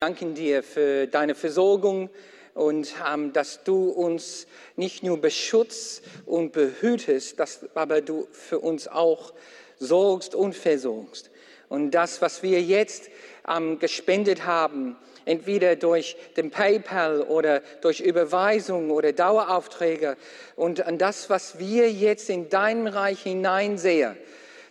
danken dir für deine Versorgung und ähm, dass du uns nicht nur beschützt und behütest, dass, aber du für uns auch sorgst und versorgst. Und das, was wir jetzt ähm, gespendet haben, entweder durch den PayPal oder durch Überweisung oder Daueraufträge und an das, was wir jetzt in dein Reich hineinsehen,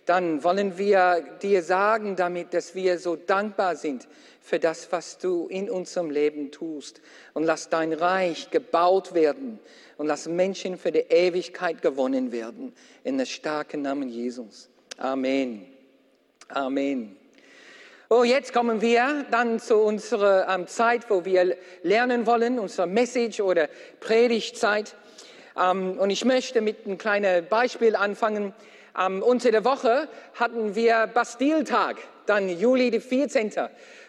dann wollen wir dir sagen damit, dass wir so dankbar sind für das, was du in unserem Leben tust. Und lass dein Reich gebaut werden und lass Menschen für die Ewigkeit gewonnen werden. In der starken Namen Jesus. Amen. Amen. Oh, jetzt kommen wir dann zu unserer ähm, Zeit, wo wir lernen wollen, unsere Message oder Predigtzeit. Ähm, und ich möchte mit einem kleinen Beispiel anfangen. Ähm, unter der Woche hatten wir Bastiltag, dann Juli die 14.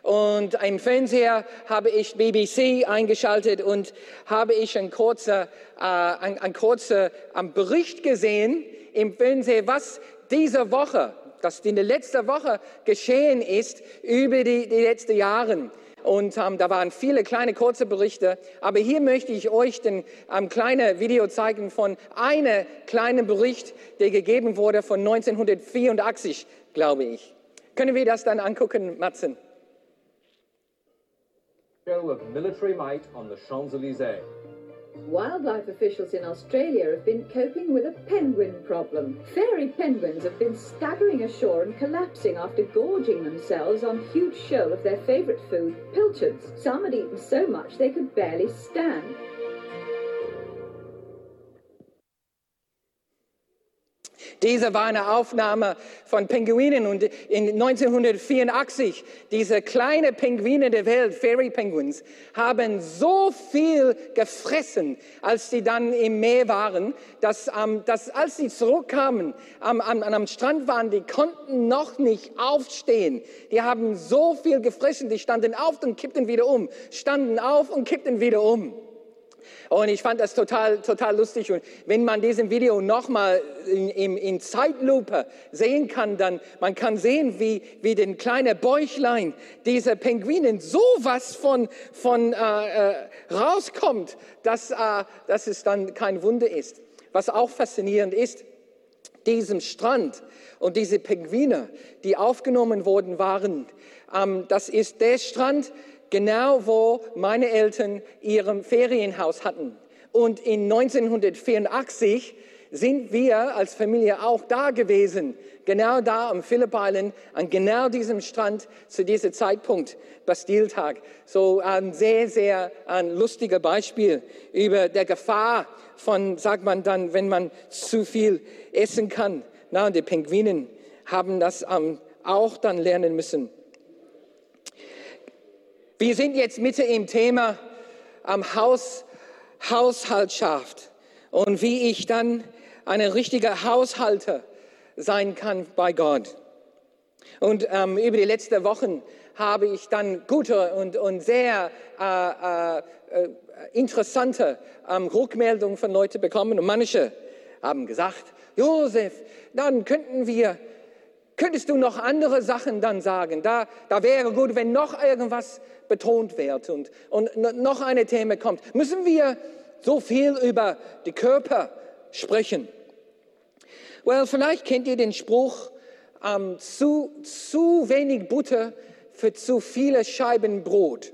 Und im Fernseher habe ich BBC eingeschaltet und habe ich einen kurzen, äh, ein, ein kurzer ähm, Bericht gesehen im Fernsehen, was diese Woche, das in der letzten Woche geschehen ist über die, die letzten Jahre. Und ähm, da waren viele kleine kurze Berichte. Aber hier möchte ich euch ein ähm, kleines Video zeigen von einem kleinen Bericht, der gegeben wurde von 1984, glaube ich. Können wir das dann angucken, Matzen? Show of military might on the Champs-Élysées. Wildlife officials in Australia have been coping with a penguin problem. Fairy penguins have been staggering ashore and collapsing after gorging themselves on huge shoal of their favourite food, pilchards. Some had eaten so much they could barely stand. Diese war eine Aufnahme von Pinguinen und in 1984, diese kleinen Pinguine der Welt, Fairy Penguins, haben so viel gefressen, als sie dann im Meer waren, dass, ähm, dass als sie zurückkamen, am, am, am Strand waren, die konnten noch nicht aufstehen. Die haben so viel gefressen, die standen auf und kippten wieder um, standen auf und kippten wieder um. Und ich fand das total, total lustig. Und wenn man diesem Video nochmal in, in, Zeitlupe sehen kann, dann man kann sehen, wie, wie den kleinen Bäuchlein dieser Pinguinen sowas von, von äh, äh, rauskommt, dass, äh, dass es dann kein Wunder ist. Was auch faszinierend ist, diesem Strand und diese Pinguine, die aufgenommen worden waren, ähm, das ist der Strand, genau wo meine Eltern ihrem Ferienhaus hatten. Und in 1984 sind wir als Familie auch da gewesen, genau da am Phillip Island, an genau diesem Strand zu diesem Zeitpunkt, Bastiltag. So ein sehr, sehr ein lustiger Beispiel über der Gefahr von, sagt man dann, wenn man zu viel essen kann. Na, die Pinguinen haben das ähm, auch dann lernen müssen. Wir sind jetzt mitten im Thema am Haus, Haushaltschaft und wie ich dann ein richtiger Haushalter sein kann bei Gott. Und ähm, über die letzten Wochen habe ich dann gute und, und sehr äh, äh, interessante ähm, Rückmeldungen von Leuten bekommen. Und manche haben gesagt, Josef, dann könnten wir Könntest du noch andere Sachen dann sagen? Da, da wäre gut, wenn noch irgendwas betont wird und, und noch eine Thema kommt. Müssen wir so viel über die Körper sprechen? Well, vielleicht kennt ihr den Spruch, ähm, zu, zu wenig Butter für zu viele Scheiben Brot.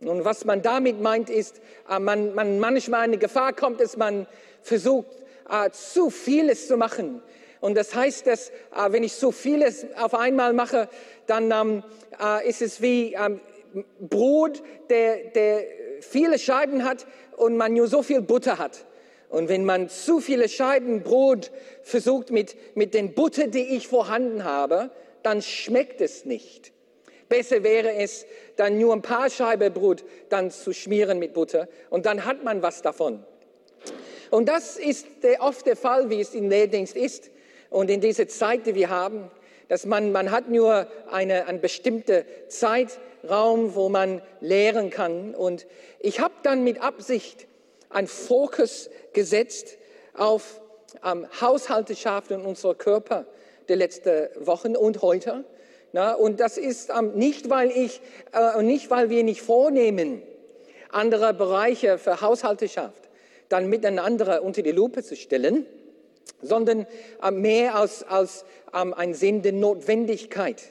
Und was man damit meint, ist, äh, man, man manchmal in die Gefahr kommt, dass man versucht, äh, zu vieles zu machen und das heißt, dass äh, wenn ich so vieles auf einmal mache, dann ähm, äh, ist es wie ähm, Brot, der, der viele Scheiben hat und man nur so viel Butter hat. Und wenn man zu viele Scheiben Brot versucht mit, mit den Butter, die ich vorhanden habe, dann schmeckt es nicht. Besser wäre es, dann nur ein paar Scheiben Brot dann zu schmieren mit Butter und dann hat man was davon. Und das ist oft der Fall, wie es im Lehrdienst ist. Und in dieser Zeit, die wir haben, dass man, man hat nur eine, einen bestimmten Zeitraum, wo man lehren kann. Und ich habe dann mit Absicht einen Fokus gesetzt auf ähm, und unser Körper der letzten Wochen und heute. Na, und das ist ähm, nicht, weil ich, äh, nicht, weil wir nicht vornehmen, andere Bereiche für Haushalteschaft dann miteinander unter die Lupe zu stellen, sondern äh, mehr als, als ähm, ein Sinn der Notwendigkeit.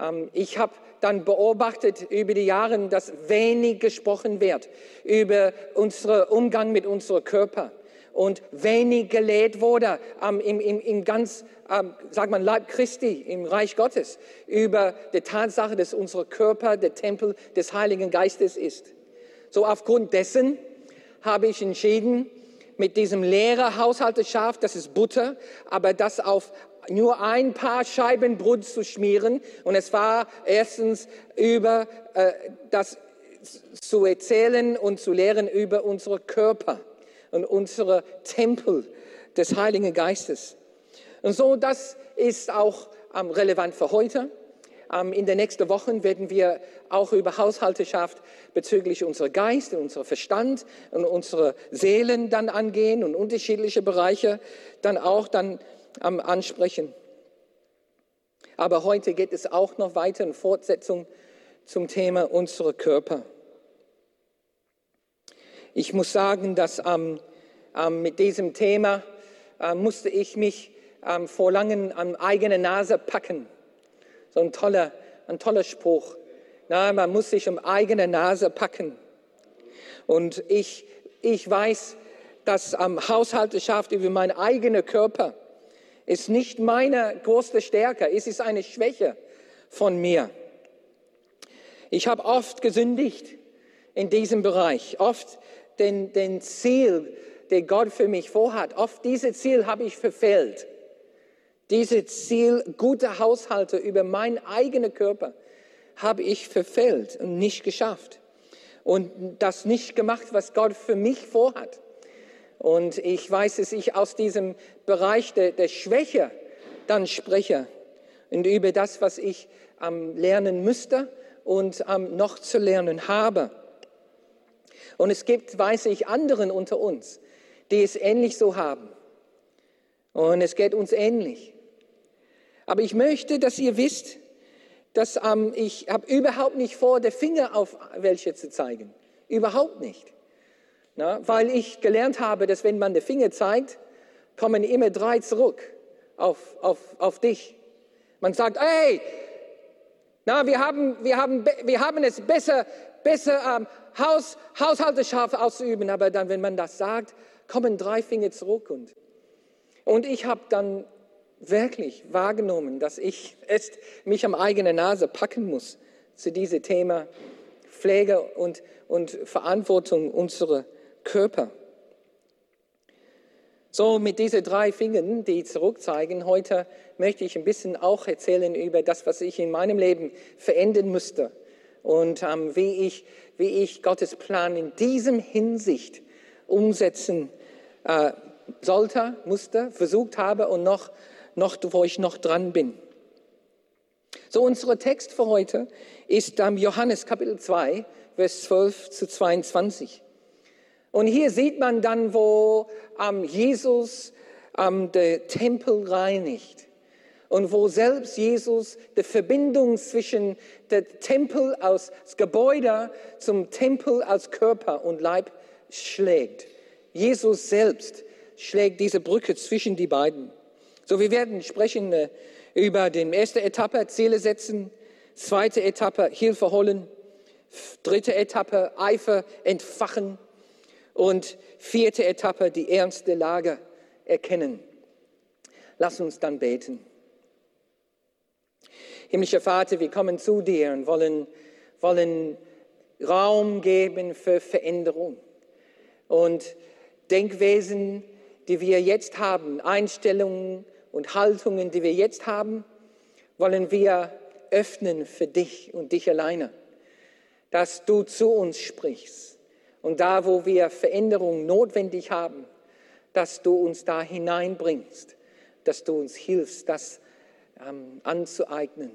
Ähm, ich habe dann beobachtet über die Jahre, dass wenig gesprochen wird über unseren Umgang mit unserem Körper und wenig gelehrt wurde ähm, im, im, im ganz, ähm, sagt man, Leib Christi, im Reich Gottes, über die Tatsache, dass unser Körper der Tempel des Heiligen Geistes ist. So aufgrund dessen habe ich entschieden, mit diesem leeren Haushalteschaf, das ist Butter, aber das auf nur ein paar Scheiben Brot zu schmieren. Und es war erstens über äh, das zu erzählen und zu lehren über unsere Körper und unsere Tempel des Heiligen Geistes. Und so, das ist auch ähm, relevant für heute. Ähm, in den nächsten Wochen werden wir auch über Haushalteschaft bezüglich unserer Geist unserer Verstand und unserer Seelen dann angehen und unterschiedliche Bereiche dann auch dann ähm, ansprechen. Aber heute geht es auch noch weiter in Fortsetzung zum Thema unserer Körper. Ich muss sagen, dass ähm, ähm, mit diesem Thema äh, musste ich mich ähm, vor langem an eigene Nase packen. So ein toller, ein toller Spruch. Na, man muss sich um eigene Nase packen. Und ich, ich weiß, dass ähm, Haushalteschaft über meinen eigenen Körper ist nicht meine größte Stärke, es ist eine Schwäche von mir. Ich habe oft gesündigt in diesem Bereich, oft den, den Ziel, den Gott für mich vorhat, oft dieses Ziel habe ich verfehlt. Dieses Ziel, gute Haushalte über meinen eigenen Körper, habe ich verfehlt und nicht geschafft. Und das nicht gemacht, was Gott für mich vorhat. Und ich weiß, dass ich aus diesem Bereich der, der Schwäche dann spreche und über das, was ich ähm, lernen müsste und ähm, noch zu lernen habe. Und es gibt, weiß ich, anderen unter uns, die es ähnlich so haben. Und es geht uns ähnlich. Aber ich möchte, dass ihr wisst, dass ähm, ich habe überhaupt nicht vor, den Finger auf welche zu zeigen. Überhaupt nicht. Na, weil ich gelernt habe, dass wenn man den Finger zeigt, kommen immer drei zurück auf, auf, auf dich. Man sagt, hey, na, wir haben, wir haben, wir haben es besser, besser ähm, Haus, Haushalterschaft auszuüben, aber dann, wenn man das sagt, kommen drei Finger zurück. Und, und ich habe dann wirklich wahrgenommen, dass ich es mich am eigenen Nase packen muss zu diesem Thema Pflege und, und Verantwortung unserer Körper. So, mit diesen drei Fingern, die zurückzeigen, heute möchte ich ein bisschen auch erzählen über das, was ich in meinem Leben verändern musste und ähm, wie, ich, wie ich Gottes Plan in diesem Hinsicht umsetzen äh, sollte, musste, versucht habe und noch, noch, wo ich noch dran bin. So, unser Text für heute ist ähm, Johannes Kapitel 2, Vers 12 zu 22. Und hier sieht man dann, wo ähm, Jesus ähm, den Tempel reinigt und wo selbst Jesus die Verbindung zwischen dem Tempel als Gebäude zum Tempel als Körper und Leib schlägt. Jesus selbst schlägt diese Brücke zwischen die beiden. So, wir werden sprechen äh, über die erste Etappe, Ziele setzen, zweite Etappe, Hilfe holen, dritte Etappe, Eifer entfachen und vierte Etappe, die ernste Lage erkennen. Lass uns dann beten. Himmlischer Vater, wir kommen zu dir und wollen, wollen Raum geben für Veränderung. Und Denkwesen, die wir jetzt haben, Einstellungen und Haltungen, die wir jetzt haben, wollen wir öffnen für dich und dich alleine, dass du zu uns sprichst und da, wo wir Veränderung notwendig haben, dass du uns da hineinbringst, dass du uns hilfst, das ähm, anzueignen.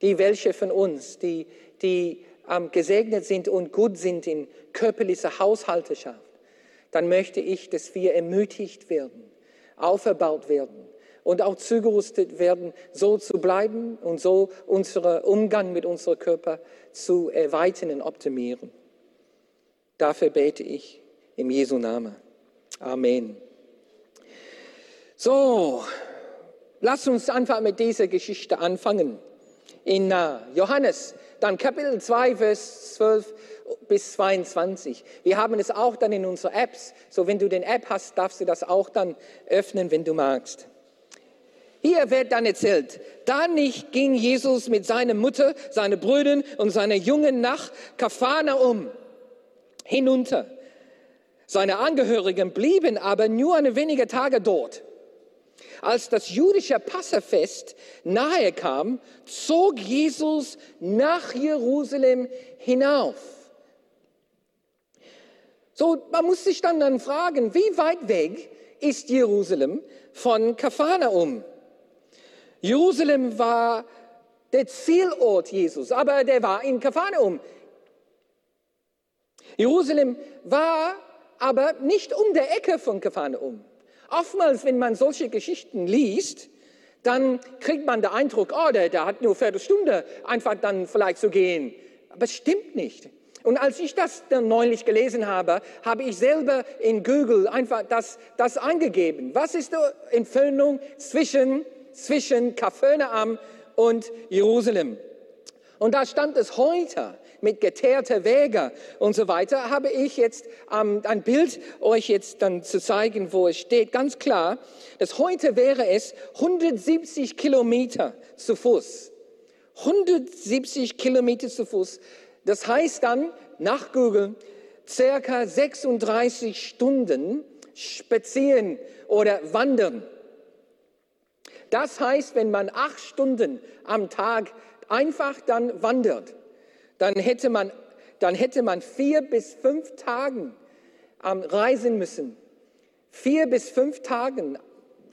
Die welche von uns, die, die ähm, gesegnet sind und gut sind in körperlicher Haushalterschaft, dann möchte ich, dass wir ermutigt werden, aufgebaut werden und auch zugerüstet werden, so zu bleiben und so unseren Umgang mit unserem Körper zu erweitern und optimieren. Dafür bete ich im Jesu Namen. Amen. So, lass uns einfach mit dieser Geschichte anfangen. In uh, Johannes, dann Kapitel 2, Vers 12 bis 22. Wir haben es auch dann in unseren Apps. So, wenn du den App hast, darfst du das auch dann öffnen, wenn du magst. Hier wird dann erzählt, da nicht ging Jesus mit seiner Mutter, seinen Brüdern und seiner Jungen nach Kafana um, hinunter. Seine Angehörigen blieben aber nur eine wenige Tage dort. Als das jüdische Passafest nahe kam, zog Jesus nach Jerusalem hinauf. So, man muss sich dann, dann fragen, wie weit weg ist Jerusalem von Kafanaum? Jerusalem war der Zielort Jesus, aber der war in Kafanaum. Jerusalem war aber nicht um der Ecke von Kafanaum. Oftmals, wenn man solche Geschichten liest, dann kriegt man den Eindruck, oh, der, der hat nur eine Viertelstunde einfach dann vielleicht zu gehen. Aber es stimmt nicht. Und als ich das dann neulich gelesen habe, habe ich selber in Google einfach das, das eingegeben. Was ist die Entfernung zwischen zwischen Kapernaum und Jerusalem. Und da stand es heute mit geteerter Wege und so weiter, habe ich jetzt ähm, ein Bild euch jetzt dann zu zeigen, wo es steht, ganz klar, dass heute wäre es 170 Kilometer zu Fuß. 170 Kilometer zu Fuß. Das heißt dann, nach Google, circa 36 Stunden spazieren oder wandern. Das heißt, wenn man acht Stunden am Tag einfach dann wandert, dann hätte man, dann hätte man vier bis fünf Tagen ähm, reisen müssen. Vier bis fünf Tagen,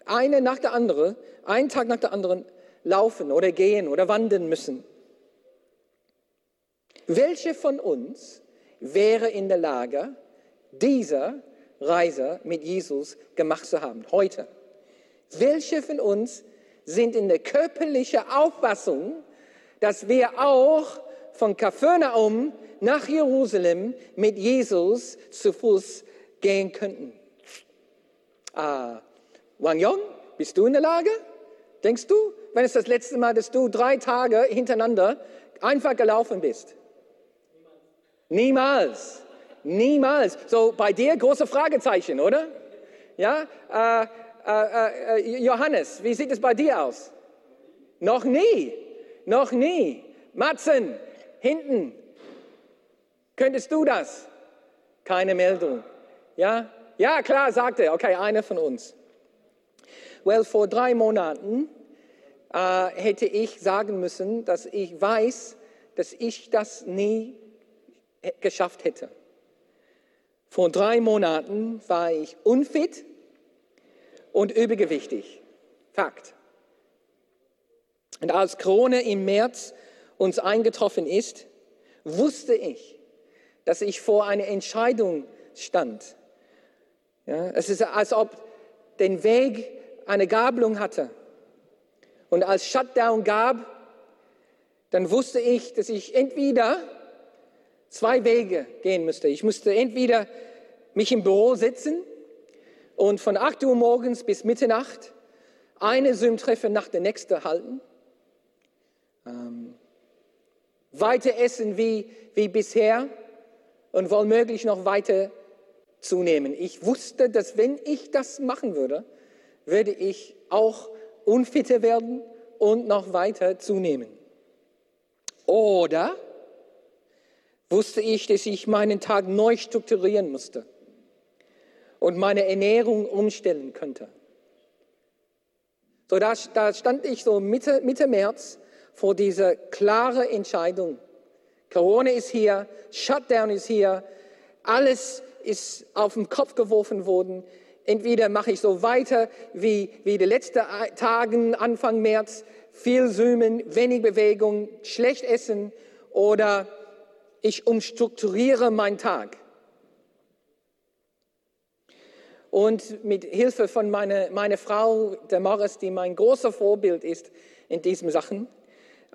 eine nach der anderen, einen Tag nach der anderen laufen oder gehen oder wandern müssen. Welche von uns wäre in der Lage, diese Reise mit Jesus gemacht zu haben, heute? Welche von uns sind in der körperlichen Auffassung, dass wir auch von Kapernaum nach Jerusalem mit Jesus zu Fuß gehen könnten. Ah, Wang Yong, bist du in der Lage? Denkst du, wenn es das letzte Mal, dass du drei Tage hintereinander einfach gelaufen bist? Niemals. Niemals. So bei dir große Fragezeichen, oder? Ja, äh, äh, äh, Johannes, wie sieht es bei dir aus? Noch nie, noch nie. Matzen, hinten. Könntest du das? Keine Meldung. Ja? Ja, klar, sagte er. Okay, einer von uns. Well, vor drei Monaten äh, hätte ich sagen müssen, dass ich weiß, dass ich das nie geschafft hätte. Vor drei Monaten war ich unfit und übergewichtig. Fakt. Und als Corona im März uns eingetroffen ist, wusste ich, dass ich vor einer Entscheidung stand. Ja, es ist, als ob den Weg eine Gabelung hatte. Und als Shutdown gab, dann wusste ich, dass ich entweder zwei Wege gehen müsste. Ich musste entweder mich im Büro sitzen und von 8 Uhr morgens bis Mitternacht eine Zoom-Treffen nach der nächsten halten. Ähm, weiter essen wie, wie bisher und womöglich noch weiter zunehmen. Ich wusste, dass wenn ich das machen würde, würde ich auch unfitter werden und noch weiter zunehmen. Oder wusste ich, dass ich meinen Tag neu strukturieren musste und meine Ernährung umstellen könnte. So, da, da stand ich so Mitte, Mitte März vor dieser klaren Entscheidung. Corona ist hier, Shutdown ist hier, alles ist auf den Kopf geworfen worden. Entweder mache ich so weiter wie, wie die letzten Tagen, Anfang März, viel Zoomen, wenig Bewegung, schlecht essen oder ich umstrukturiere meinen Tag. Und mit Hilfe von meiner meine Frau, der Morris, die mein großer Vorbild ist in diesen Sachen,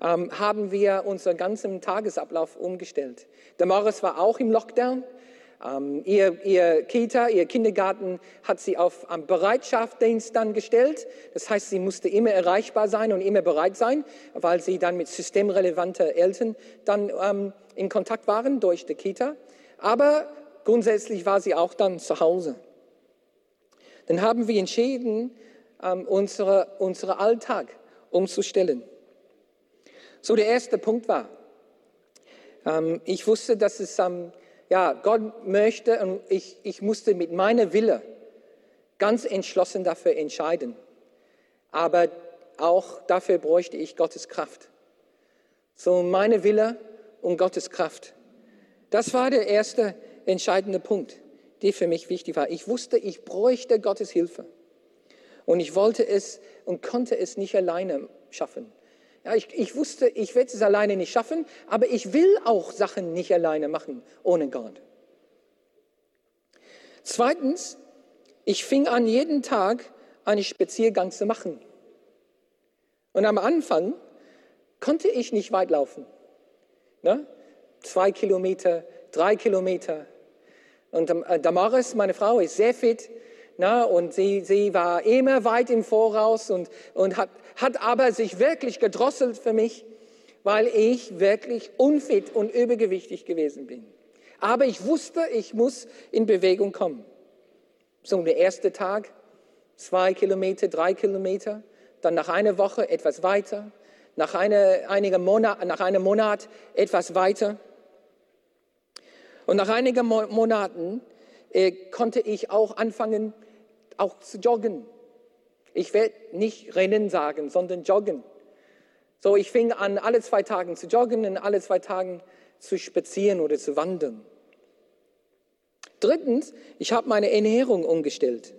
ähm, haben wir unseren ganzen Tagesablauf umgestellt. Der Morris war auch im Lockdown. Ähm, ihr, ihr, Kita, ihr Kindergarten hat sie auf ähm, Bereitschaftsdienst dann gestellt. Das heißt, sie musste immer erreichbar sein und immer bereit sein, weil sie dann mit systemrelevanten Eltern dann ähm, in Kontakt waren durch die Kita. Aber grundsätzlich war sie auch dann zu Hause. Dann haben wir entschieden, ähm, unsere, unsere Alltag umzustellen. So, der erste Punkt war, ähm, ich wusste, dass es, ähm, ja, Gott möchte und ich, ich musste mit meiner Wille ganz entschlossen dafür entscheiden. Aber auch dafür bräuchte ich Gottes Kraft. So, meine Wille und Gottes Kraft. Das war der erste entscheidende Punkt, der für mich wichtig war. Ich wusste, ich bräuchte Gottes Hilfe. Und ich wollte es und konnte es nicht alleine schaffen. Ja, ich, ich wusste, ich werde es alleine nicht schaffen, aber ich will auch Sachen nicht alleine machen ohne Gott. Zweitens, ich fing an, jeden Tag einen Spaziergang zu machen. Und am Anfang konnte ich nicht weit laufen. Ne? Zwei Kilometer, drei Kilometer. Und äh, Damaris, meine Frau, ist sehr fit. Na, und sie, sie war immer weit im Voraus und, und hat, hat aber sich wirklich gedrosselt für mich, weil ich wirklich unfit und übergewichtig gewesen bin. Aber ich wusste, ich muss in Bewegung kommen. So der erste Tag, zwei Kilometer, drei Kilometer, dann nach einer Woche etwas weiter, nach, einer, einiger Monat, nach einem Monat etwas weiter. Und nach einigen Monaten äh, konnte ich auch anfangen, auch zu joggen. Ich werde nicht rennen sagen, sondern joggen. So, ich fing an, alle zwei Tage zu joggen und alle zwei Tage zu spazieren oder zu wandern. Drittens, ich habe meine Ernährung umgestellt.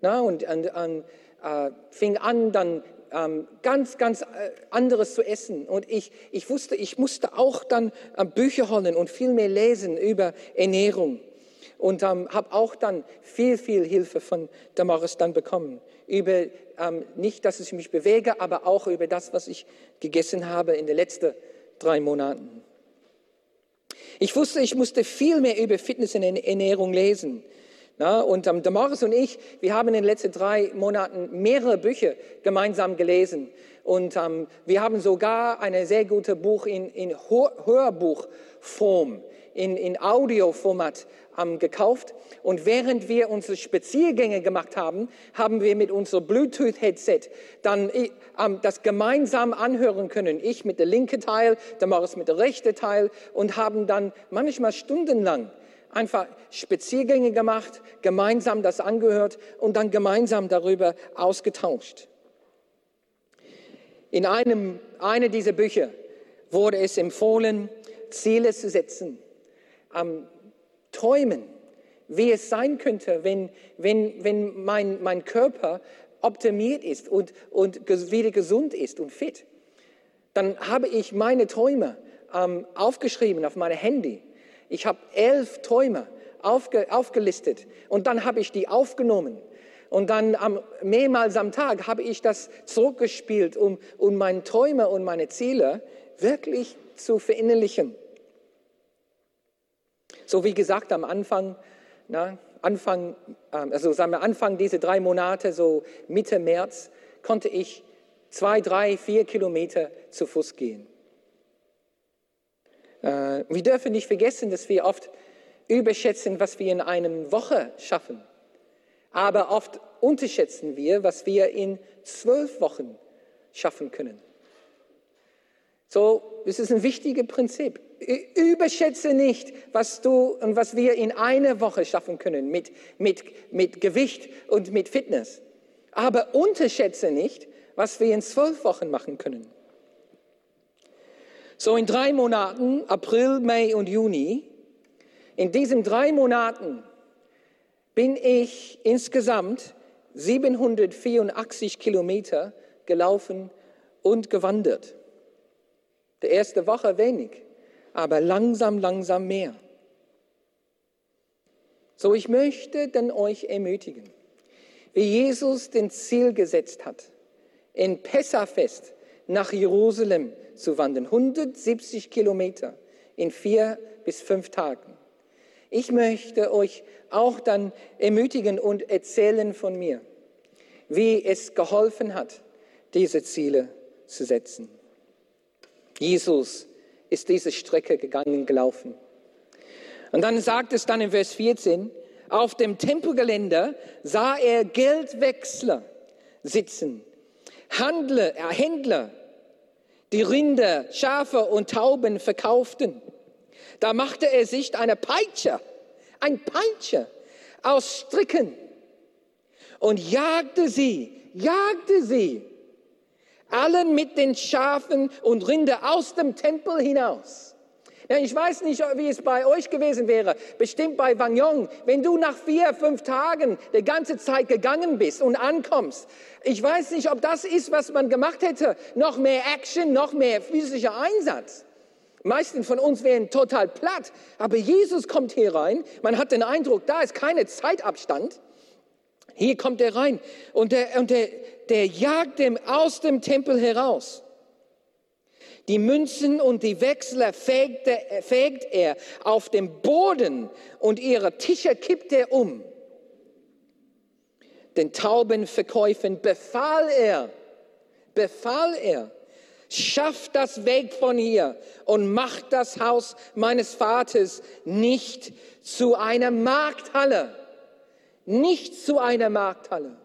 Na, und, und, und äh, fing an, dann ähm, ganz, ganz äh, anderes zu essen. Und ich, ich wusste, ich musste auch dann äh, Bücher holen und viel mehr lesen über Ernährung und ähm, habe auch dann viel, viel Hilfe von Damaris dann bekommen. Über ähm, nicht, dass ich mich bewege, aber auch über das, was ich gegessen habe in den letzten drei Monaten. Ich wusste, ich musste viel mehr über Fitness und Ernährung lesen. Na, und ähm, Damaris und ich, wir haben in den letzten drei Monaten mehrere Bücher gemeinsam gelesen. Und ähm, wir haben sogar ein sehr gutes Buch in, in Hörbuchform, in, in Audioformat ähm, gekauft. Und während wir unsere Spaziergänge gemacht haben, haben wir mit unserem Bluetooth-Headset dann ähm, das gemeinsam anhören können. Ich mit der linken Teil, der Morris mit der rechten Teil und haben dann manchmal stundenlang einfach Spaziergänge gemacht, gemeinsam das angehört und dann gemeinsam darüber ausgetauscht. In einem einer dieser Bücher wurde es empfohlen, Ziele zu setzen, am Träumen, wie es sein könnte, wenn, wenn, wenn mein, mein Körper optimiert ist und, und wieder gesund ist und fit. Dann habe ich meine Träume ähm, aufgeschrieben auf meinem Handy. Ich habe elf Träume aufge, aufgelistet und dann habe ich die aufgenommen und dann am, mehrmals am Tag habe ich das zurückgespielt, um, um meine Träume und meine Ziele wirklich zu verinnerlichen. So wie gesagt am Anfang, na, Anfang, ähm, also sagen wir Anfang diese drei Monate, so Mitte März, konnte ich zwei, drei, vier Kilometer zu Fuß gehen. Äh, wir dürfen nicht vergessen, dass wir oft überschätzen, was wir in einer Woche schaffen. Aber oft unterschätzen wir, was wir in zwölf Wochen schaffen können. So, das ist ein wichtiges Prinzip. Überschätze nicht, was du und was wir in einer Woche schaffen können mit, mit, mit Gewicht und mit Fitness. Aber unterschätze nicht, was wir in zwölf Wochen machen können. So in drei Monaten, April, Mai und Juni, in diesen drei Monaten bin ich insgesamt 784 Kilometer gelaufen und gewandert. Die erste Woche wenig, aber langsam, langsam mehr. So, ich möchte dann euch ermutigen, wie Jesus den Ziel gesetzt hat, in Pessachfest nach Jerusalem zu wandern. 170 Kilometer in vier bis fünf Tagen. Ich möchte euch auch dann ermutigen und erzählen von mir, wie es geholfen hat, diese Ziele zu setzen. Jesus ist diese Strecke gegangen, gelaufen. Und dann sagt es dann in Vers 14, auf dem Tempelgelände sah er Geldwechsler sitzen, Handler, äh, Händler, die Rinder, Schafe und Tauben verkauften. Da machte er sich eine Peitsche, ein Peitsche aus Stricken und jagte sie, jagte sie, allen mit den Schafen und Rinder aus dem Tempel hinaus. Ich weiß nicht, wie es bei euch gewesen wäre, bestimmt bei Wang Yong, wenn du nach vier, fünf Tagen die ganze Zeit gegangen bist und ankommst. Ich weiß nicht, ob das ist, was man gemacht hätte. Noch mehr Action, noch mehr physischer Einsatz. Meisten von uns wären total platt, aber Jesus kommt hier rein. Man hat den Eindruck, da ist keine Zeitabstand. Hier kommt er rein und der, und der, der jagt dem aus dem Tempel heraus. Die Münzen und die Wechsler fegte, fegt er auf dem Boden und ihre Tische kippt er um. Den Taubenverkäufen befahl er, befahl er, schafft das weg von hier und macht das Haus meines Vaters nicht zu einer Markthalle. Nicht zu einer Markthalle.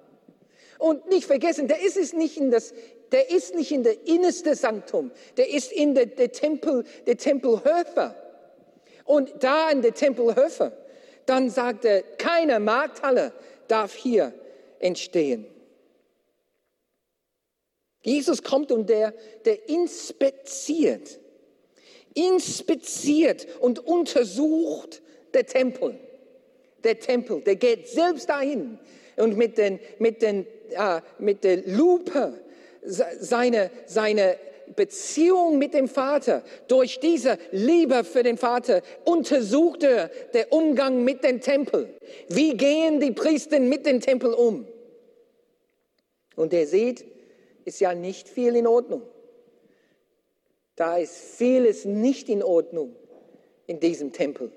Und nicht vergessen, der ist es nicht in das der ist nicht in der innerste Sanktum, der ist in der, der Tempel, der Tempelhöfer. Und da in der Tempelhöfer, dann sagt er, keine Markthalle darf hier entstehen. Jesus kommt und der, der inspiziert, inspiziert und untersucht der Tempel. Der Tempel, der geht selbst dahin und mit, den, mit, den, äh, mit der Lupe seine, seine Beziehung mit dem Vater, durch diese Liebe für den Vater, untersuchte der Umgang mit dem Tempel. Wie gehen die Priester mit dem Tempel um? Und er sieht, ist ja nicht viel in Ordnung. Da ist vieles nicht in Ordnung in diesem Tempel.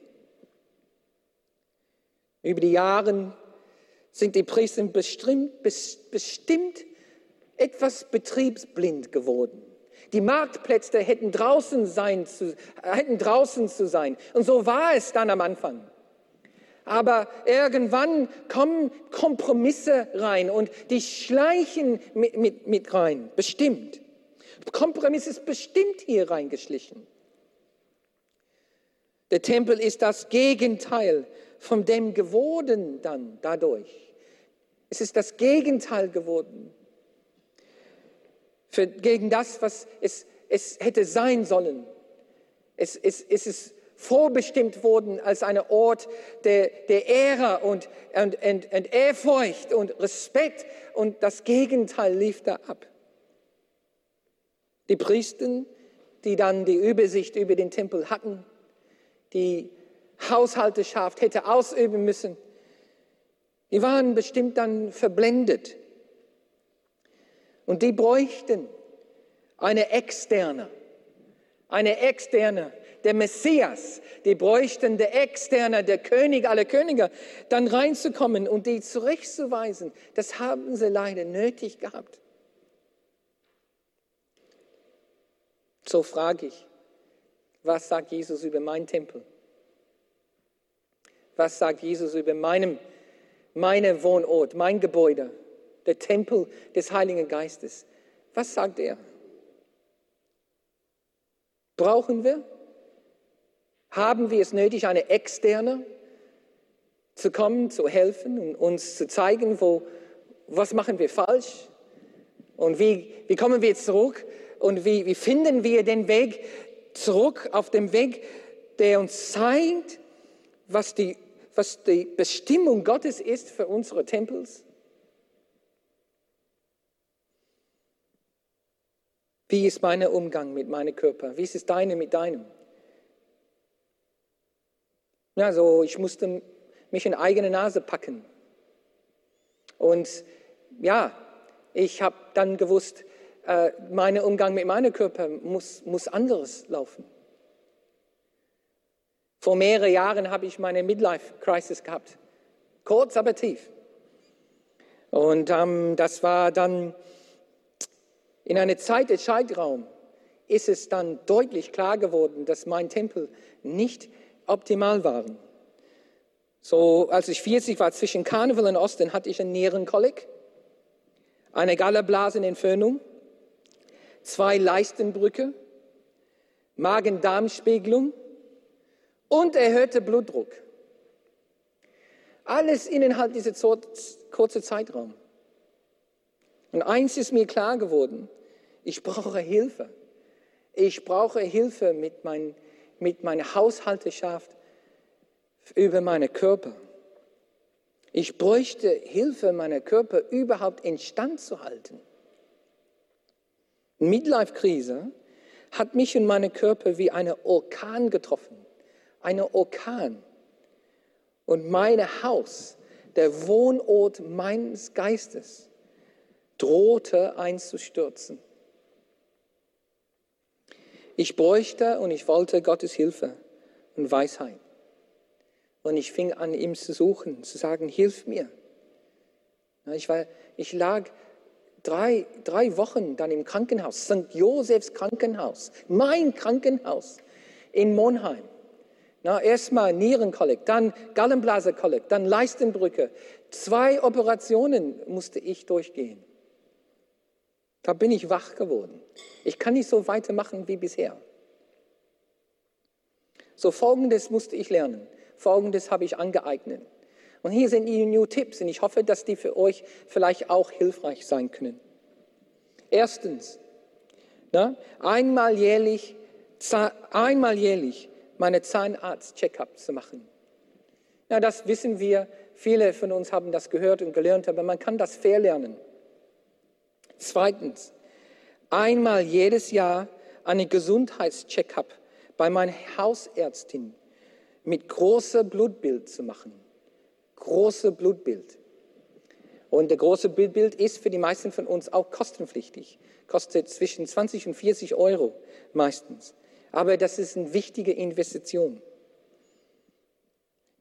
Über die Jahre sind die Priester bestimmt, bestimmt etwas betriebsblind geworden. Die Marktplätze hätten draußen, sein zu, hätten draußen zu sein. Und so war es dann am Anfang. Aber irgendwann kommen Kompromisse rein und die schleichen mit, mit, mit rein, bestimmt. Kompromiss ist bestimmt hier reingeschlichen. Der Tempel ist das Gegenteil von dem geworden dann dadurch. Es ist das Gegenteil geworden für, gegen das, was es, es hätte sein sollen. Es, es, es ist vorbestimmt worden als ein Ort der, der Ehre und, und, und, und Ehrfurcht und Respekt und das Gegenteil lief da ab. Die Priester, die dann die Übersicht über den Tempel hatten, die Haushalterschaft hätte ausüben müssen, die waren bestimmt dann verblendet und die bräuchten eine externe, eine externe, der Messias, die bräuchten der externe, der König aller Könige, dann reinzukommen und die zurechtzuweisen. Das haben sie leider nötig gehabt. So frage ich, was sagt Jesus über meinen Tempel? Was sagt Jesus über meinem, meinen Wohnort, mein Gebäude? Der Tempel des Heiligen Geistes. Was sagt er? Brauchen wir? Haben wir es nötig, eine externe zu kommen, zu helfen und uns zu zeigen, wo, was machen wir falsch und wie, wie kommen wir zurück und wie, wie finden wir den Weg zurück auf dem Weg, der uns zeigt, was die, was die Bestimmung Gottes ist für unsere Tempels? Wie ist mein Umgang mit meinem Körper? Wie ist es deine mit deinem? Also ich musste mich in eigene Nase packen. Und ja, ich habe dann gewusst, äh, mein Umgang mit meinem Körper muss, muss anderes laufen. Vor mehreren Jahren habe ich meine Midlife-Crisis gehabt. Kurz, aber tief. Und ähm, das war dann in einer Zeit des Zeitraum ist es dann deutlich klar geworden, dass mein Tempel nicht optimal war. So, als ich 40 war, zwischen Karneval und Osten, hatte ich einen Nierenkolik, eine Galleblasenentfernung, zwei Leistenbrücke, Magen-Darm-Spiegelung und erhöhter Blutdruck. Alles innerhalb dieser kurzen Zeitraum. Und eins ist mir klar geworden, ich brauche Hilfe. Ich brauche Hilfe mit, mein, mit meiner Haushalterschaft über meinen Körper. Ich bräuchte Hilfe, meinen Körper überhaupt in Stand zu halten. Midlife-Krise hat mich und meinen Körper wie eine Orkan getroffen. Eine Orkan. Und mein Haus, der Wohnort meines Geistes, drohte einzustürzen. Ich bräuchte und ich wollte Gottes Hilfe und Weisheit. Und ich fing an, ihm zu suchen, zu sagen, hilf mir. Ich, war, ich lag drei, drei Wochen dann im Krankenhaus, St. Josefs Krankenhaus, mein Krankenhaus in Monheim. Na, erstmal Nierenkolik, dann Gallenblasekolik, dann Leistenbrücke. Zwei Operationen musste ich durchgehen. Da bin ich wach geworden. Ich kann nicht so weitermachen wie bisher. So Folgendes musste ich lernen. Folgendes habe ich angeeignet. Und hier sind die New Tipps und ich hoffe, dass die für euch vielleicht auch hilfreich sein können. Erstens, na, einmal jährlich, einmal jährlich meine Zahnarzt-Check-up zu machen. Ja, das wissen wir. Viele von uns haben das gehört und gelernt, aber man kann das verlernen. Zweitens, einmal jedes Jahr eine Gesundheitscheckup bei meiner Hausärztin mit großem Blutbild zu machen. Große Blutbild. Und der große Blutbild ist für die meisten von uns auch kostenpflichtig. Kostet zwischen 20 und 40 Euro meistens. Aber das ist eine wichtige Investition.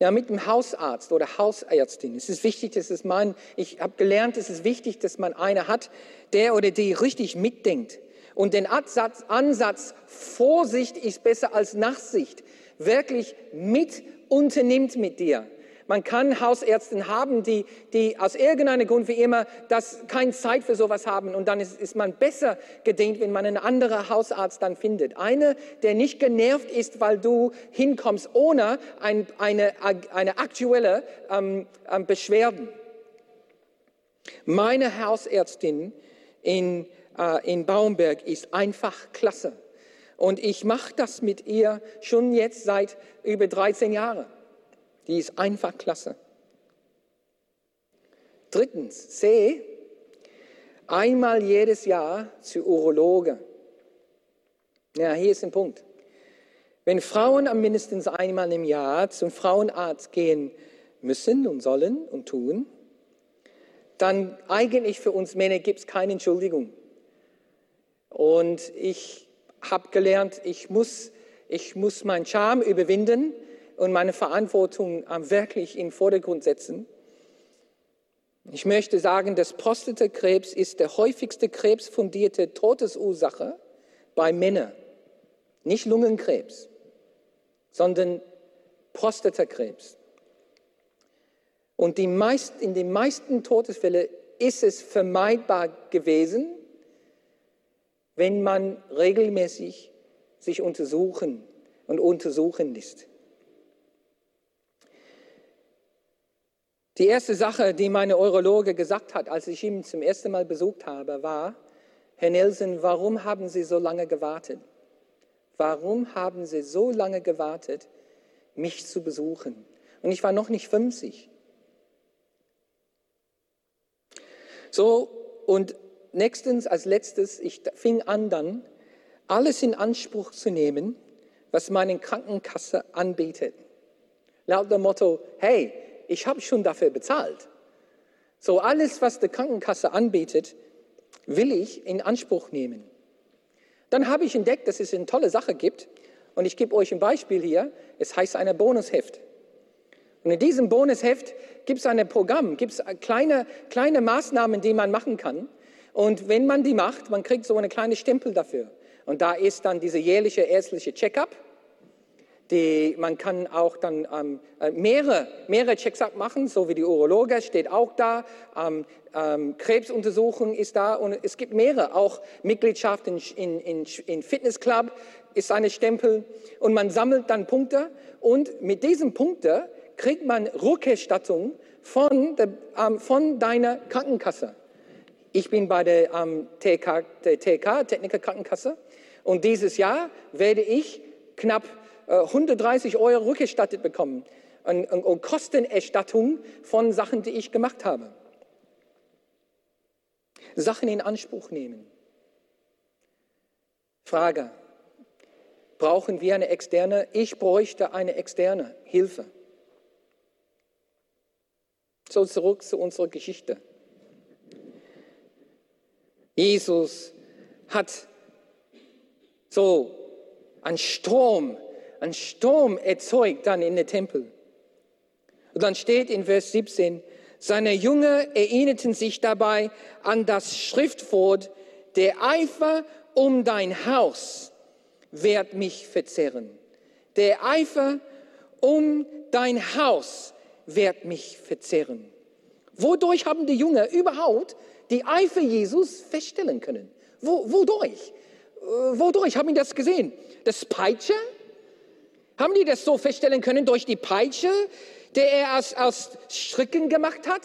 Ja, mit dem Hausarzt oder Hausärztin. Es ist wichtig, dass es man, ich habe gelernt, es ist wichtig, dass man eine hat, der oder die richtig mitdenkt. Und den Ansatz, Ansatz Vorsicht ist besser als Nachsicht wirklich mit unternimmt mit dir. Man kann Hausärzte haben, die, die aus irgendeinem Grund wie immer das keine Zeit für sowas haben und dann ist, ist man besser gedient, wenn man einen anderen Hausarzt dann findet. Eine, der nicht genervt ist, weil du hinkommst ohne ein, eine, eine aktuelle ähm, ähm, Beschwerden. Meine Hausärztin in, äh, in Baumberg ist einfach klasse. Und ich mache das mit ihr schon jetzt seit über 13 Jahren. Die ist einfach klasse. Drittens, sehe einmal jedes Jahr zu Urologe. Ja, hier ist ein Punkt. Wenn Frauen am mindestens einmal im Jahr zum Frauenarzt gehen müssen und sollen und tun, dann eigentlich für uns Männer gibt es keine Entschuldigung. Und ich habe gelernt, ich muss, ich muss meinen Charme überwinden und meine Verantwortung wirklich in den Vordergrund setzen. Ich möchte sagen, dass Prostatakrebs ist der häufigste krebsfundierte Todesursache bei Männern. Nicht Lungenkrebs, sondern Prostatakrebs. Und die meist, in den meisten Todesfällen ist es vermeidbar gewesen, wenn man regelmäßig sich untersuchen und untersuchen lässt. Die erste Sache, die meine Urologe gesagt hat, als ich ihn zum ersten Mal besucht habe, war, Herr Nelson, warum haben Sie so lange gewartet? Warum haben Sie so lange gewartet, mich zu besuchen? Und ich war noch nicht 50. So, und nächstens, als letztes, ich fing an dann, alles in Anspruch zu nehmen, was meine Krankenkasse anbietet. Laut dem Motto, hey, ich habe schon dafür bezahlt. So alles, was die Krankenkasse anbietet, will ich in Anspruch nehmen. Dann habe ich entdeckt, dass es eine tolle Sache gibt. Und ich gebe euch ein Beispiel hier. Es heißt eine Bonusheft. Und in diesem Bonusheft gibt es ein Programm, gibt es kleine, kleine Maßnahmen, die man machen kann. Und wenn man die macht, man kriegt so eine kleine Stempel dafür. Und da ist dann diese jährliche ärztliche Check-up. Die, man kann auch dann ähm, äh, mehrere, mehrere Checks-up machen, so wie die Urologe steht auch da. Ähm, ähm, Krebsuntersuchung ist da und es gibt mehrere. Auch Mitgliedschaft in, in, in, in Fitnessclub ist eine Stempel und man sammelt dann Punkte und mit diesen Punkten kriegt man Rückerstattung von, der, ähm, von deiner Krankenkasse. Ich bin bei der ähm, TK, der TK, Techniker Krankenkasse, und dieses Jahr werde ich knapp 130 Euro rückerstattet bekommen und, und, und Kostenerstattung von Sachen, die ich gemacht habe. Sachen in Anspruch nehmen. Frage, brauchen wir eine externe? Ich bräuchte eine externe Hilfe. So zurück zu unserer Geschichte. Jesus hat so einen Strom, einen Sturm erzeugt dann in den Tempel. Und dann steht in Vers 17, seine Jünger erinnerten sich dabei an das Schriftwort, der Eifer um dein Haus wird mich verzehren. Der Eifer um dein Haus wird mich verzehren. Wodurch haben die Jünger überhaupt die Eifer Jesus feststellen können? Wo, wodurch? Äh, wodurch haben die das gesehen? Das Peitsche? Haben die das so feststellen können durch die Peitsche, der er aus, aus Stricken gemacht hat?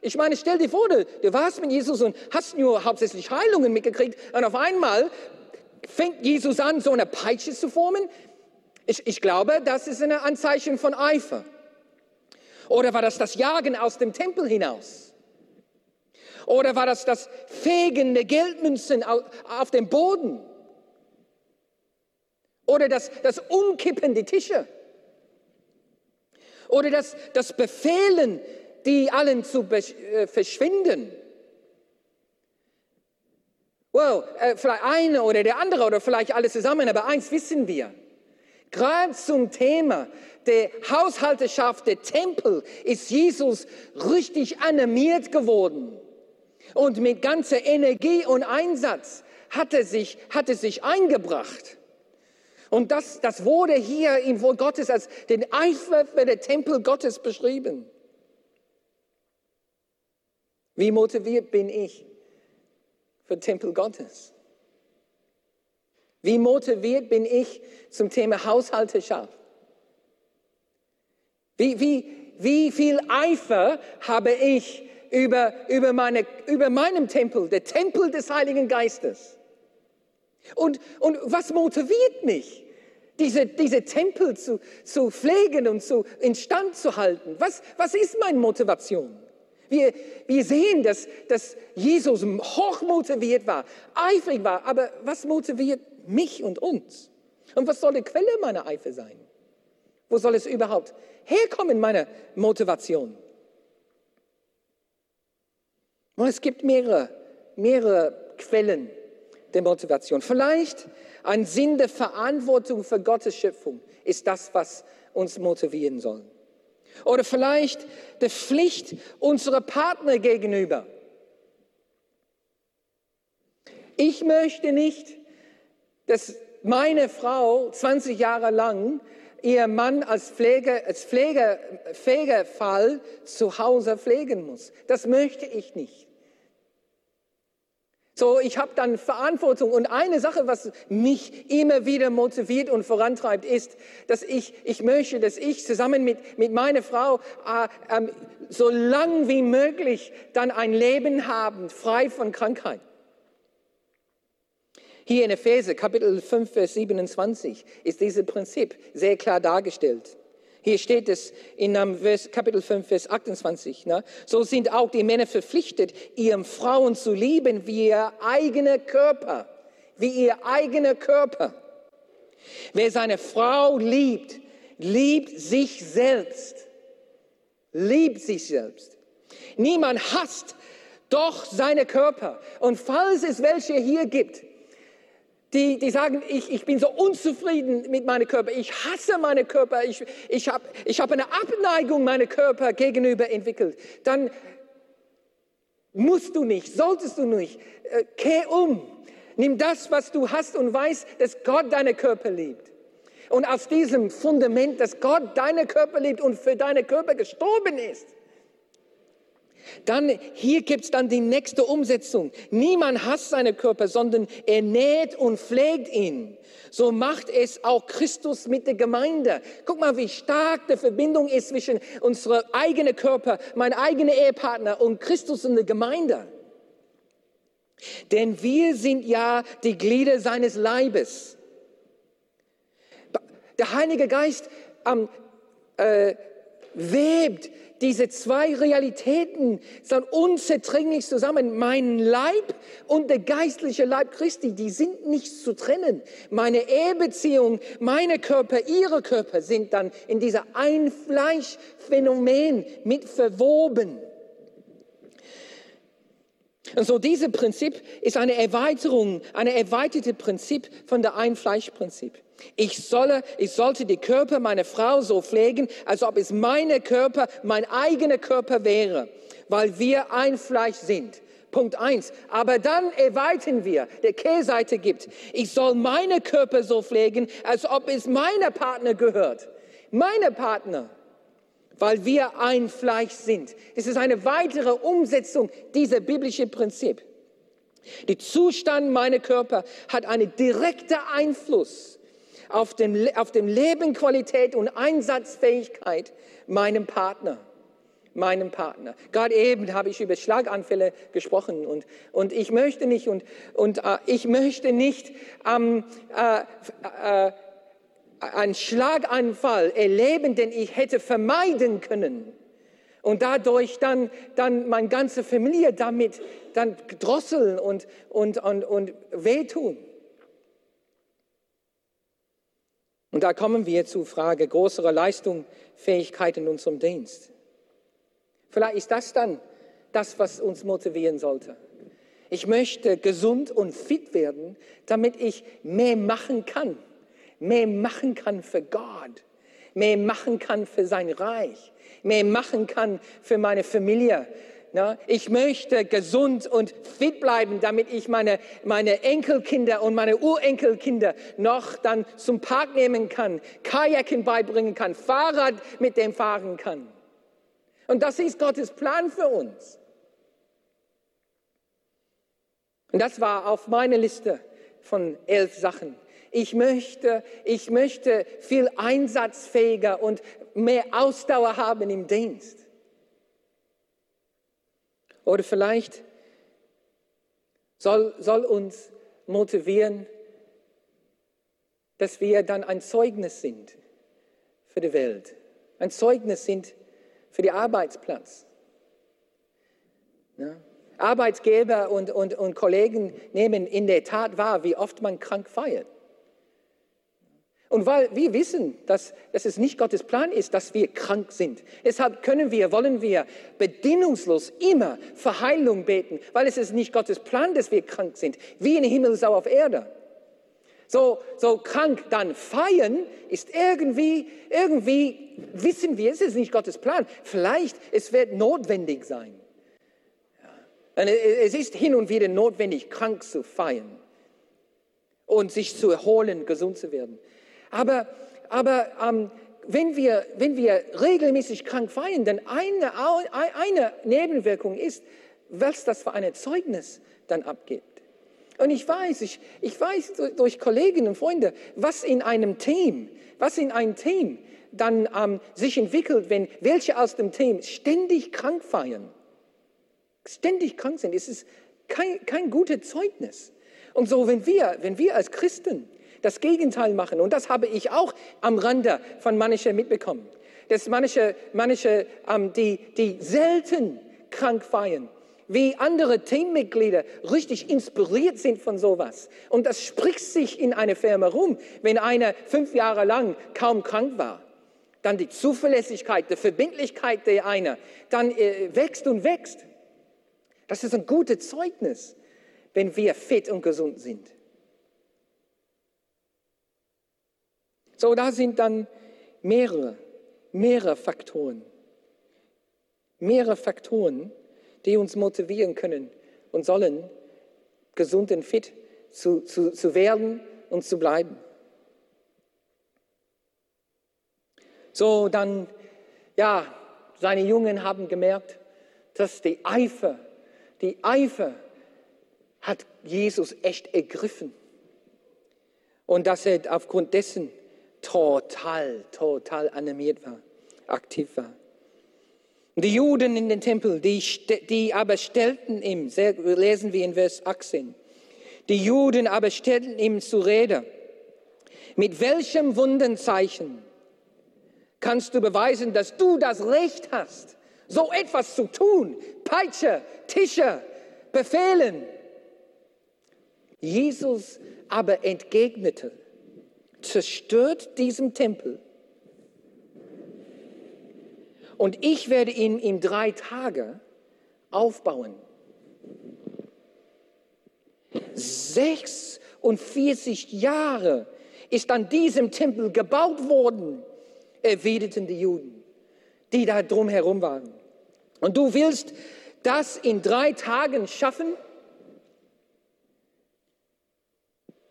Ich meine, stell dir vor, du, du warst mit Jesus und hast nur hauptsächlich Heilungen mitgekriegt und auf einmal fängt Jesus an, so eine Peitsche zu formen. Ich, ich glaube, das ist ein Anzeichen von Eifer. Oder war das das Jagen aus dem Tempel hinaus? Oder war das das Fegen der Geldmünzen auf dem Boden? Oder das, das Umkippen der Tische? Oder das, das Befehlen, die allen zu äh, verschwinden? Well, äh, vielleicht eine oder der andere oder vielleicht alle zusammen, aber eins wissen wir. Gerade zum Thema der Haushalterschaft, der Tempel, ist Jesus richtig animiert geworden. Und mit ganzer Energie und Einsatz hat er sich, hat er sich eingebracht. Und das, das wurde hier im Wort Gottes als den Eifer für den Tempel Gottes beschrieben. Wie motiviert bin ich für den Tempel Gottes? Wie motiviert bin ich zum Thema Haushalterschaft? Wie, wie, wie viel Eifer habe ich über, über, meine, über meinem Tempel, der Tempel des Heiligen Geistes? Und, und was motiviert mich, diese, diese Tempel zu, zu pflegen und zu, instand zu halten? Was, was ist meine Motivation? Wir, wir sehen, dass, dass Jesus hochmotiviert war, eifrig war, aber was motiviert mich und uns? Und was soll die Quelle meiner Eifer sein? Wo soll es überhaupt herkommen, meine Motivation? Und es gibt mehrere, mehrere Quellen der Motivation. Vielleicht ein Sinn der Verantwortung für Gottes Schöpfung ist das, was uns motivieren soll. Oder vielleicht der Pflicht unserer Partner gegenüber. Ich möchte nicht, dass meine Frau 20 Jahre lang ihr Mann als, Pflege, als Pflege, Pflegefall zu Hause pflegen muss. Das möchte ich nicht. So, ich habe dann Verantwortung. Und eine Sache, was mich immer wieder motiviert und vorantreibt, ist, dass ich, ich möchte, dass ich zusammen mit, mit meiner Frau äh, äh, so lang wie möglich dann ein Leben haben, frei von Krankheit. Hier in Epheser, Kapitel 5, Vers 27, ist dieses Prinzip sehr klar dargestellt. Hier steht es in Vers, Kapitel 5, Vers 28. Ne? So sind auch die Männer verpflichtet, ihren Frauen zu lieben wie ihr eigener Körper. Wie ihr eigener Körper. Wer seine Frau liebt, liebt sich selbst. liebt sich selbst. Niemand hasst doch seine Körper. Und falls es welche hier gibt, die, die sagen, ich, ich bin so unzufrieden mit meinem Körper, ich hasse meinen Körper, ich, ich habe ich hab eine Abneigung meinem Körper gegenüber entwickelt, dann musst du nicht, solltest du nicht, äh, kehr um. Nimm das, was du hast und weißt, dass Gott deinen Körper liebt. Und aus diesem Fundament, dass Gott deinen Körper liebt und für deinen Körper gestorben ist, dann hier gibt es dann die nächste Umsetzung. Niemand hasst seinen Körper, sondern er näht und pflegt ihn. So macht es auch Christus mit der Gemeinde. Guck mal, wie stark die Verbindung ist zwischen unserem eigenen Körper, mein eigener Ehepartner und Christus und der Gemeinde. Denn wir sind ja die Glieder seines Leibes. Der Heilige Geist ähm, äh, webt diese zwei Realitäten sind unzertrennlich zusammen. Mein Leib und der geistliche Leib Christi, die sind nicht zu trennen. Meine Ehebeziehung, meine Körper, ihre Körper sind dann in dieser Einfleischphänomen mit verwoben. Und so dieses Prinzip ist eine Erweiterung, eine erweiterte Prinzip von der Einfleischprinzip. Ich, solle, ich sollte die Körper meiner Frau so pflegen, als ob es meine Körper, mein eigener Körper wäre, weil wir ein Fleisch sind. Punkt eins. Aber dann erweitern wir, der Kehrseite gibt. Ich soll meine Körper so pflegen, als ob es meiner Partner gehört. Meine Partner, weil wir ein Fleisch sind. Es ist eine weitere Umsetzung dieser biblischen Prinzip. Der Zustand meiner Körper hat einen direkten Einfluss auf dem, auf dem Leben, Qualität und Einsatzfähigkeit meinem Partner meinem Partner. Gerade eben habe ich über Schlaganfälle gesprochen und, und ich möchte nicht und, und äh, ich möchte nicht ähm, äh, äh, einen Schlaganfall erleben, den ich hätte vermeiden können und dadurch dann, dann meine ganze Familie damit dann drosseln und, und, und, und wehtun. Und da kommen wir zur Frage größerer Leistungsfähigkeit in unserem Dienst. Vielleicht ist das dann das, was uns motivieren sollte. Ich möchte gesund und fit werden, damit ich mehr machen kann. Mehr machen kann für Gott. Mehr machen kann für sein Reich. Mehr machen kann für meine Familie, Ne? Ich möchte gesund und fit bleiben, damit ich meine, meine Enkelkinder und meine Urenkelkinder noch dann zum Park nehmen kann, Kajaken beibringen kann, Fahrrad mit dem fahren kann. Und das ist Gottes Plan für uns. Und das war auf meiner Liste von elf Sachen. Ich möchte, ich möchte viel einsatzfähiger und mehr Ausdauer haben im Dienst. Oder vielleicht soll, soll uns motivieren, dass wir dann ein Zeugnis sind für die Welt, ein Zeugnis sind für den Arbeitsplatz. Ja? Arbeitgeber und, und, und Kollegen nehmen in der Tat wahr, wie oft man krank feiert. Und weil wir wissen, dass, dass es nicht Gottes Plan ist, dass wir krank sind, deshalb können wir, wollen wir bedingungslos immer für Heilung beten, weil es ist nicht Gottes Plan, dass wir krank sind, wie in Himmel sau auf Erde. So, so krank dann feiern ist irgendwie, irgendwie wissen wir, es ist nicht Gottes Plan. Vielleicht, es wird notwendig sein. Ja. Es ist hin und wieder notwendig, krank zu feiern und sich zu erholen, gesund zu werden. Aber, aber ähm, wenn, wir, wenn wir regelmäßig krank feiern, dann eine, eine Nebenwirkung ist, was das für ein Zeugnis dann abgibt. Und ich weiß, ich, ich weiß durch Kolleginnen und Freunde, was in einem Team, was in einem Team dann ähm, sich entwickelt, wenn welche aus dem Team ständig krank feiern, ständig krank sind. Es ist kein, kein gutes Zeugnis. Und so, wenn wir, wenn wir als Christen das Gegenteil machen. Und das habe ich auch am Rande von manchen mitbekommen. Dass manche, manche ähm, die, die selten krank feiern, wie andere Teammitglieder richtig inspiriert sind von sowas. Und das spricht sich in einer Firma rum, wenn einer fünf Jahre lang kaum krank war. dann die Zuverlässigkeit, die Verbindlichkeit der einer, dann äh, wächst und wächst. Das ist ein gutes Zeugnis, wenn wir fit und gesund sind. So, da sind dann mehrere, mehrere Faktoren. Mehrere Faktoren, die uns motivieren können und sollen, gesund und fit zu, zu, zu werden und zu bleiben. So, dann, ja, seine Jungen haben gemerkt, dass die Eifer, die Eifer hat Jesus echt ergriffen. Und dass er aufgrund dessen total, total animiert war, aktiv war. Die Juden in den Tempel, die, die aber stellten ihm, lesen wir in Vers 18, die Juden aber stellten ihm zu Rede, mit welchem Wundenzeichen kannst du beweisen, dass du das Recht hast, so etwas zu tun? Peitsche, Tische, befehlen. Jesus aber entgegnete, zerstört diesen Tempel und ich werde ihn in drei Tage aufbauen. 46 Jahre ist an diesem Tempel gebaut worden, erwiderten die Juden, die da drumherum waren. Und du willst das in drei Tagen schaffen?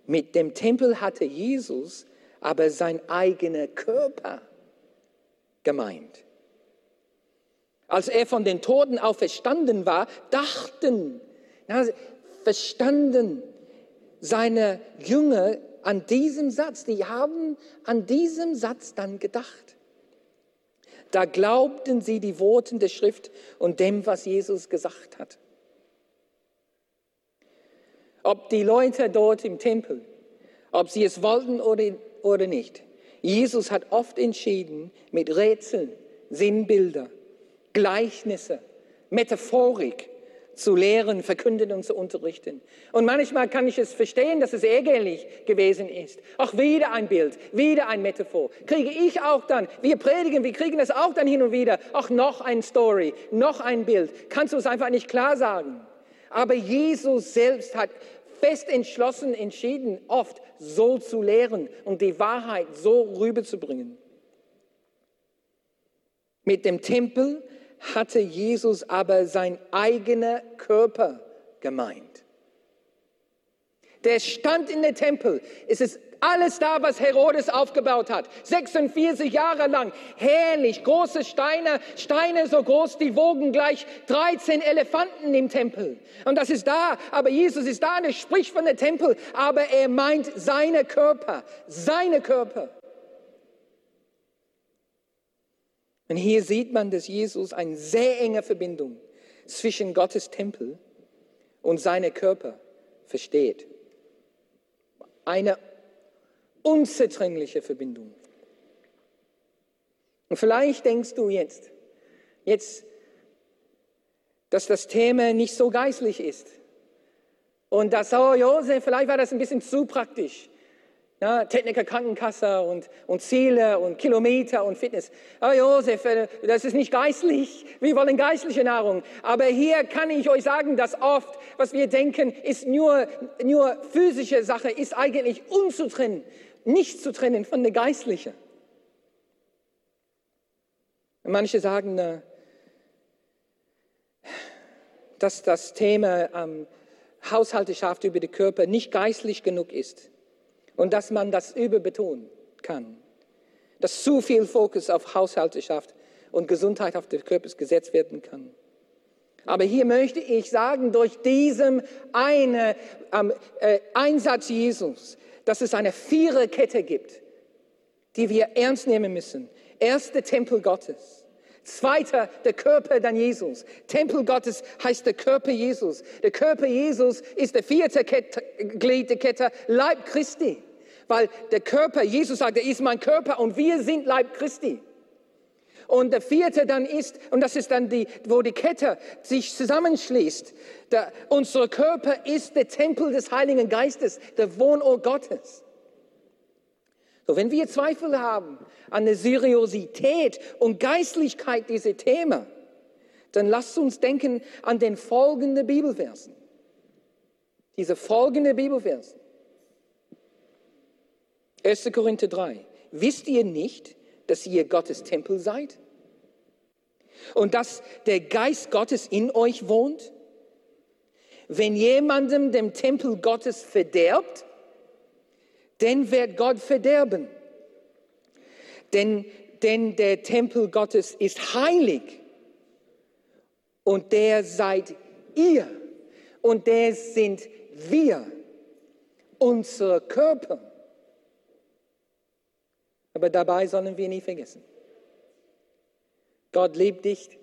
Mit dem Tempel hatte Jesus aber sein eigener Körper gemeint. Als er von den Toten auferstanden war, dachten, verstanden seine Jünger an diesem Satz. Die haben an diesem Satz dann gedacht. Da glaubten sie die Worten der Schrift und dem, was Jesus gesagt hat. Ob die Leute dort im Tempel, ob sie es wollten oder, oder nicht, Jesus hat oft entschieden mit Rätseln, Sinnbilder, Gleichnisse, Metaphorik zu lehren, verkünden und zu unterrichten. Und manchmal kann ich es verstehen, dass es ärgerlich gewesen ist. Auch wieder ein Bild, wieder ein Metaphor. Kriege ich auch dann, wir predigen, wir kriegen es auch dann hin und wieder, auch noch ein Story, noch ein Bild. Kannst du es einfach nicht klar sagen. Aber Jesus selbst hat fest entschlossen entschieden, oft so zu lehren und die Wahrheit so rüberzubringen. Mit dem Tempel hatte Jesus aber sein eigener Körper gemeint. Der stand in der Tempel. Es ist alles da, was Herodes aufgebaut hat. 46 Jahre lang. Herrlich. Große Steine, Steine so groß, die wogen gleich 13 Elefanten im Tempel. Und das ist da. Aber Jesus ist da und er spricht von der Tempel. Aber er meint seine Körper. Seine Körper. Und hier sieht man, dass Jesus eine sehr enge Verbindung zwischen Gottes Tempel und seinem Körper versteht. Eine unzertrennliche Verbindung. Und vielleicht denkst du jetzt, jetzt, dass das Thema nicht so geistlich ist. Und dass, oh Josef, vielleicht war das ein bisschen zu praktisch. Ja, Techniker, Krankenkasse und, und Ziele und Kilometer und Fitness. Oh Josef, äh, das ist nicht geistlich. Wir wollen geistliche Nahrung. Aber hier kann ich euch sagen, dass oft, was wir denken, ist nur, nur physische Sache, ist eigentlich unzutrennen, nicht zu trennen von der geistlichen. Manche sagen, äh, dass das Thema ähm, Haushalteschaft über den Körper nicht geistlich genug ist und dass man das überbetonen kann. Dass zu viel Fokus auf Haushalteschaft und Gesundheit auf des Körpers gesetzt werden kann. Aber hier möchte ich sagen, durch diesen eine, ähm, äh, Einsatz Jesus, dass es eine Viererkette gibt, die wir ernst nehmen müssen. Erster Tempel Gottes. Zweiter, der Körper dann Jesus. Tempel Gottes heißt der Körper Jesus. Der Körper Jesus ist der vierte Kette, Glied der Kette, Leib Christi weil der Körper, Jesus sagt, er ist mein Körper und wir sind Leib Christi. Und der vierte dann ist, und das ist dann die, wo die Kette sich zusammenschließt, der, unser Körper ist der Tempel des Heiligen Geistes, der Wohnort Gottes. So, wenn wir Zweifel haben an der Seriosität und Geistlichkeit dieser Themen, dann lasst uns denken an den folgenden Bibelversen. Diese folgenden Bibelversen. 1. Korinther 3. Wisst ihr nicht, dass ihr Gottes Tempel seid? Und dass der Geist Gottes in euch wohnt? Wenn jemandem dem Tempel Gottes verderbt, dann wird Gott verderben. Denn, denn der Tempel Gottes ist heilig und der seid ihr und der sind wir, unser Körper. Aber dabei sollen wir nie vergessen, Gott liebt dich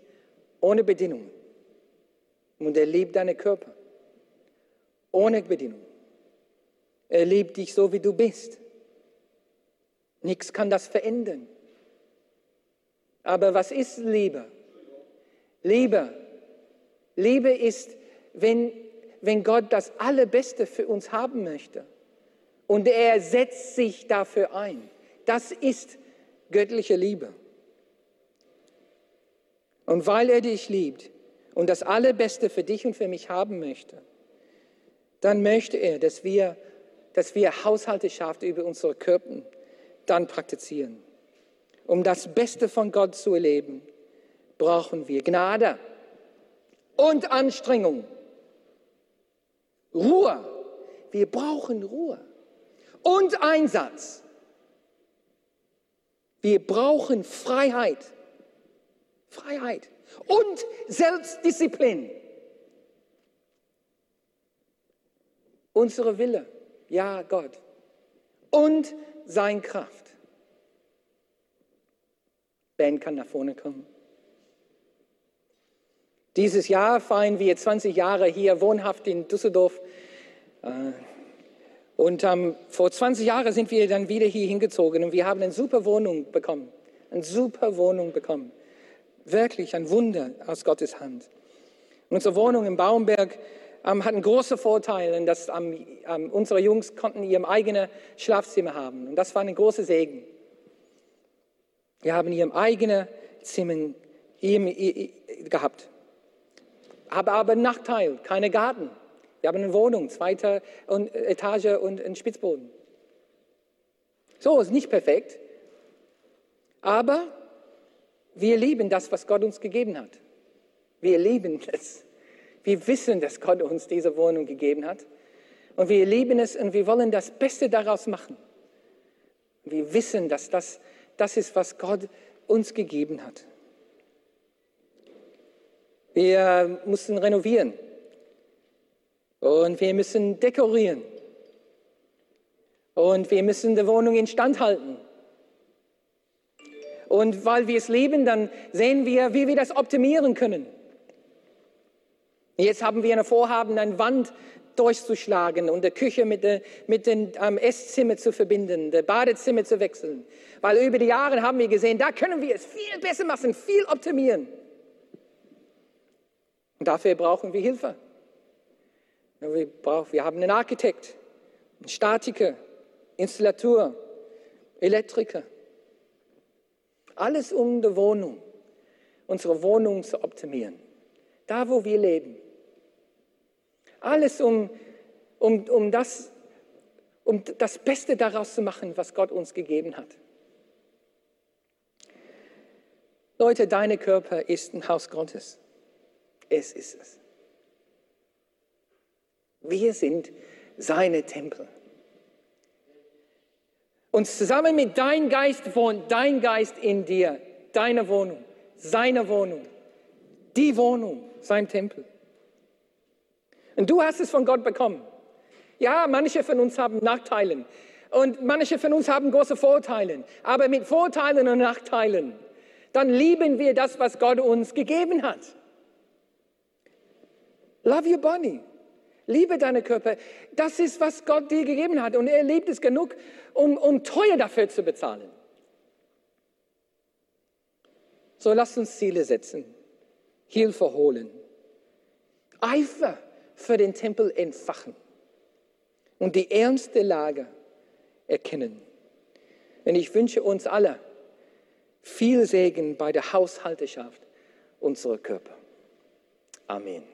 ohne Bedingungen und er liebt deinen Körper ohne Bedingungen. Er liebt dich so, wie du bist. Nichts kann das verändern. Aber was ist Liebe? Liebe. Liebe ist, wenn, wenn Gott das Allerbeste für uns haben möchte. Und er setzt sich dafür ein. Das ist göttliche Liebe. Und weil er dich liebt und das Allerbeste für dich und für mich haben möchte, dann möchte er, dass wir dass wir Haushalteschaft über unsere Körper dann praktizieren. Um das Beste von Gott zu erleben, brauchen wir Gnade und Anstrengung. Ruhe. Wir brauchen Ruhe. Und Einsatz. Wir brauchen Freiheit. Freiheit. Und Selbstdisziplin. Unsere Wille ja, Gott. Und sein Kraft. Ben kann nach vorne kommen. Dieses Jahr feiern wir 20 Jahre hier wohnhaft in Düsseldorf. Und ähm, vor 20 Jahren sind wir dann wieder hier hingezogen und wir haben eine super Wohnung bekommen. Eine super Wohnung bekommen. Wirklich ein Wunder aus Gottes Hand. unsere Wohnung in Baumberg ähm, hat einen großen Vorteil, dass ähm, ähm, unsere Jungs konnten ihr eigenes Schlafzimmer haben. Und das war ein großer Segen. Wir haben ihr eigenes Zimmer gehabt. Aber, aber Nachteil, keine Garten. Wir haben eine Wohnung, zweite Etage und einen Spitzboden. So, ist nicht perfekt. Aber wir lieben das, was Gott uns gegeben hat. Wir lieben es. Wir wissen, dass Gott uns diese Wohnung gegeben hat. Und wir lieben es und wir wollen das Beste daraus machen. Wir wissen, dass das, das ist, was Gott uns gegeben hat. Wir müssen renovieren. Und wir müssen dekorieren. Und wir müssen die Wohnung instand halten. Und weil wir es lieben, dann sehen wir, wie wir das optimieren können. Jetzt haben wir ein Vorhaben, eine Wand durchzuschlagen und die Küche mit, der, mit dem ähm, Esszimmer zu verbinden, das Badezimmer zu wechseln. Weil über die Jahre haben wir gesehen, da können wir es viel besser machen, viel optimieren. Und dafür brauchen wir Hilfe. Wir, brauchen, wir haben einen Architekt, einen Statiker, Installateur, Elektriker. Alles um die Wohnung, unsere Wohnung zu optimieren. Da, wo wir leben. Alles, um, um, um, das, um das Beste daraus zu machen, was Gott uns gegeben hat. Leute, dein Körper ist ein Haus Gottes. Es ist es. Wir sind seine Tempel. Und zusammen mit deinem Geist wohnt dein Geist in dir, deine Wohnung, seine Wohnung, die Wohnung, sein Tempel. Und du hast es von Gott bekommen. Ja, manche von uns haben Nachteile und manche von uns haben große Vorteile. Aber mit Vorteilen und Nachteilen, dann lieben wir das, was Gott uns gegeben hat. Love your body. Liebe deinen Körper. Das ist, was Gott dir gegeben hat. Und er liebt es genug, um, um teuer dafür zu bezahlen. So lasst uns Ziele setzen, Hilfe holen, Eifer für den Tempel entfachen und die ernste Lage erkennen. Und ich wünsche uns alle viel Segen bei der Haushalterschaft unserer Körper. Amen.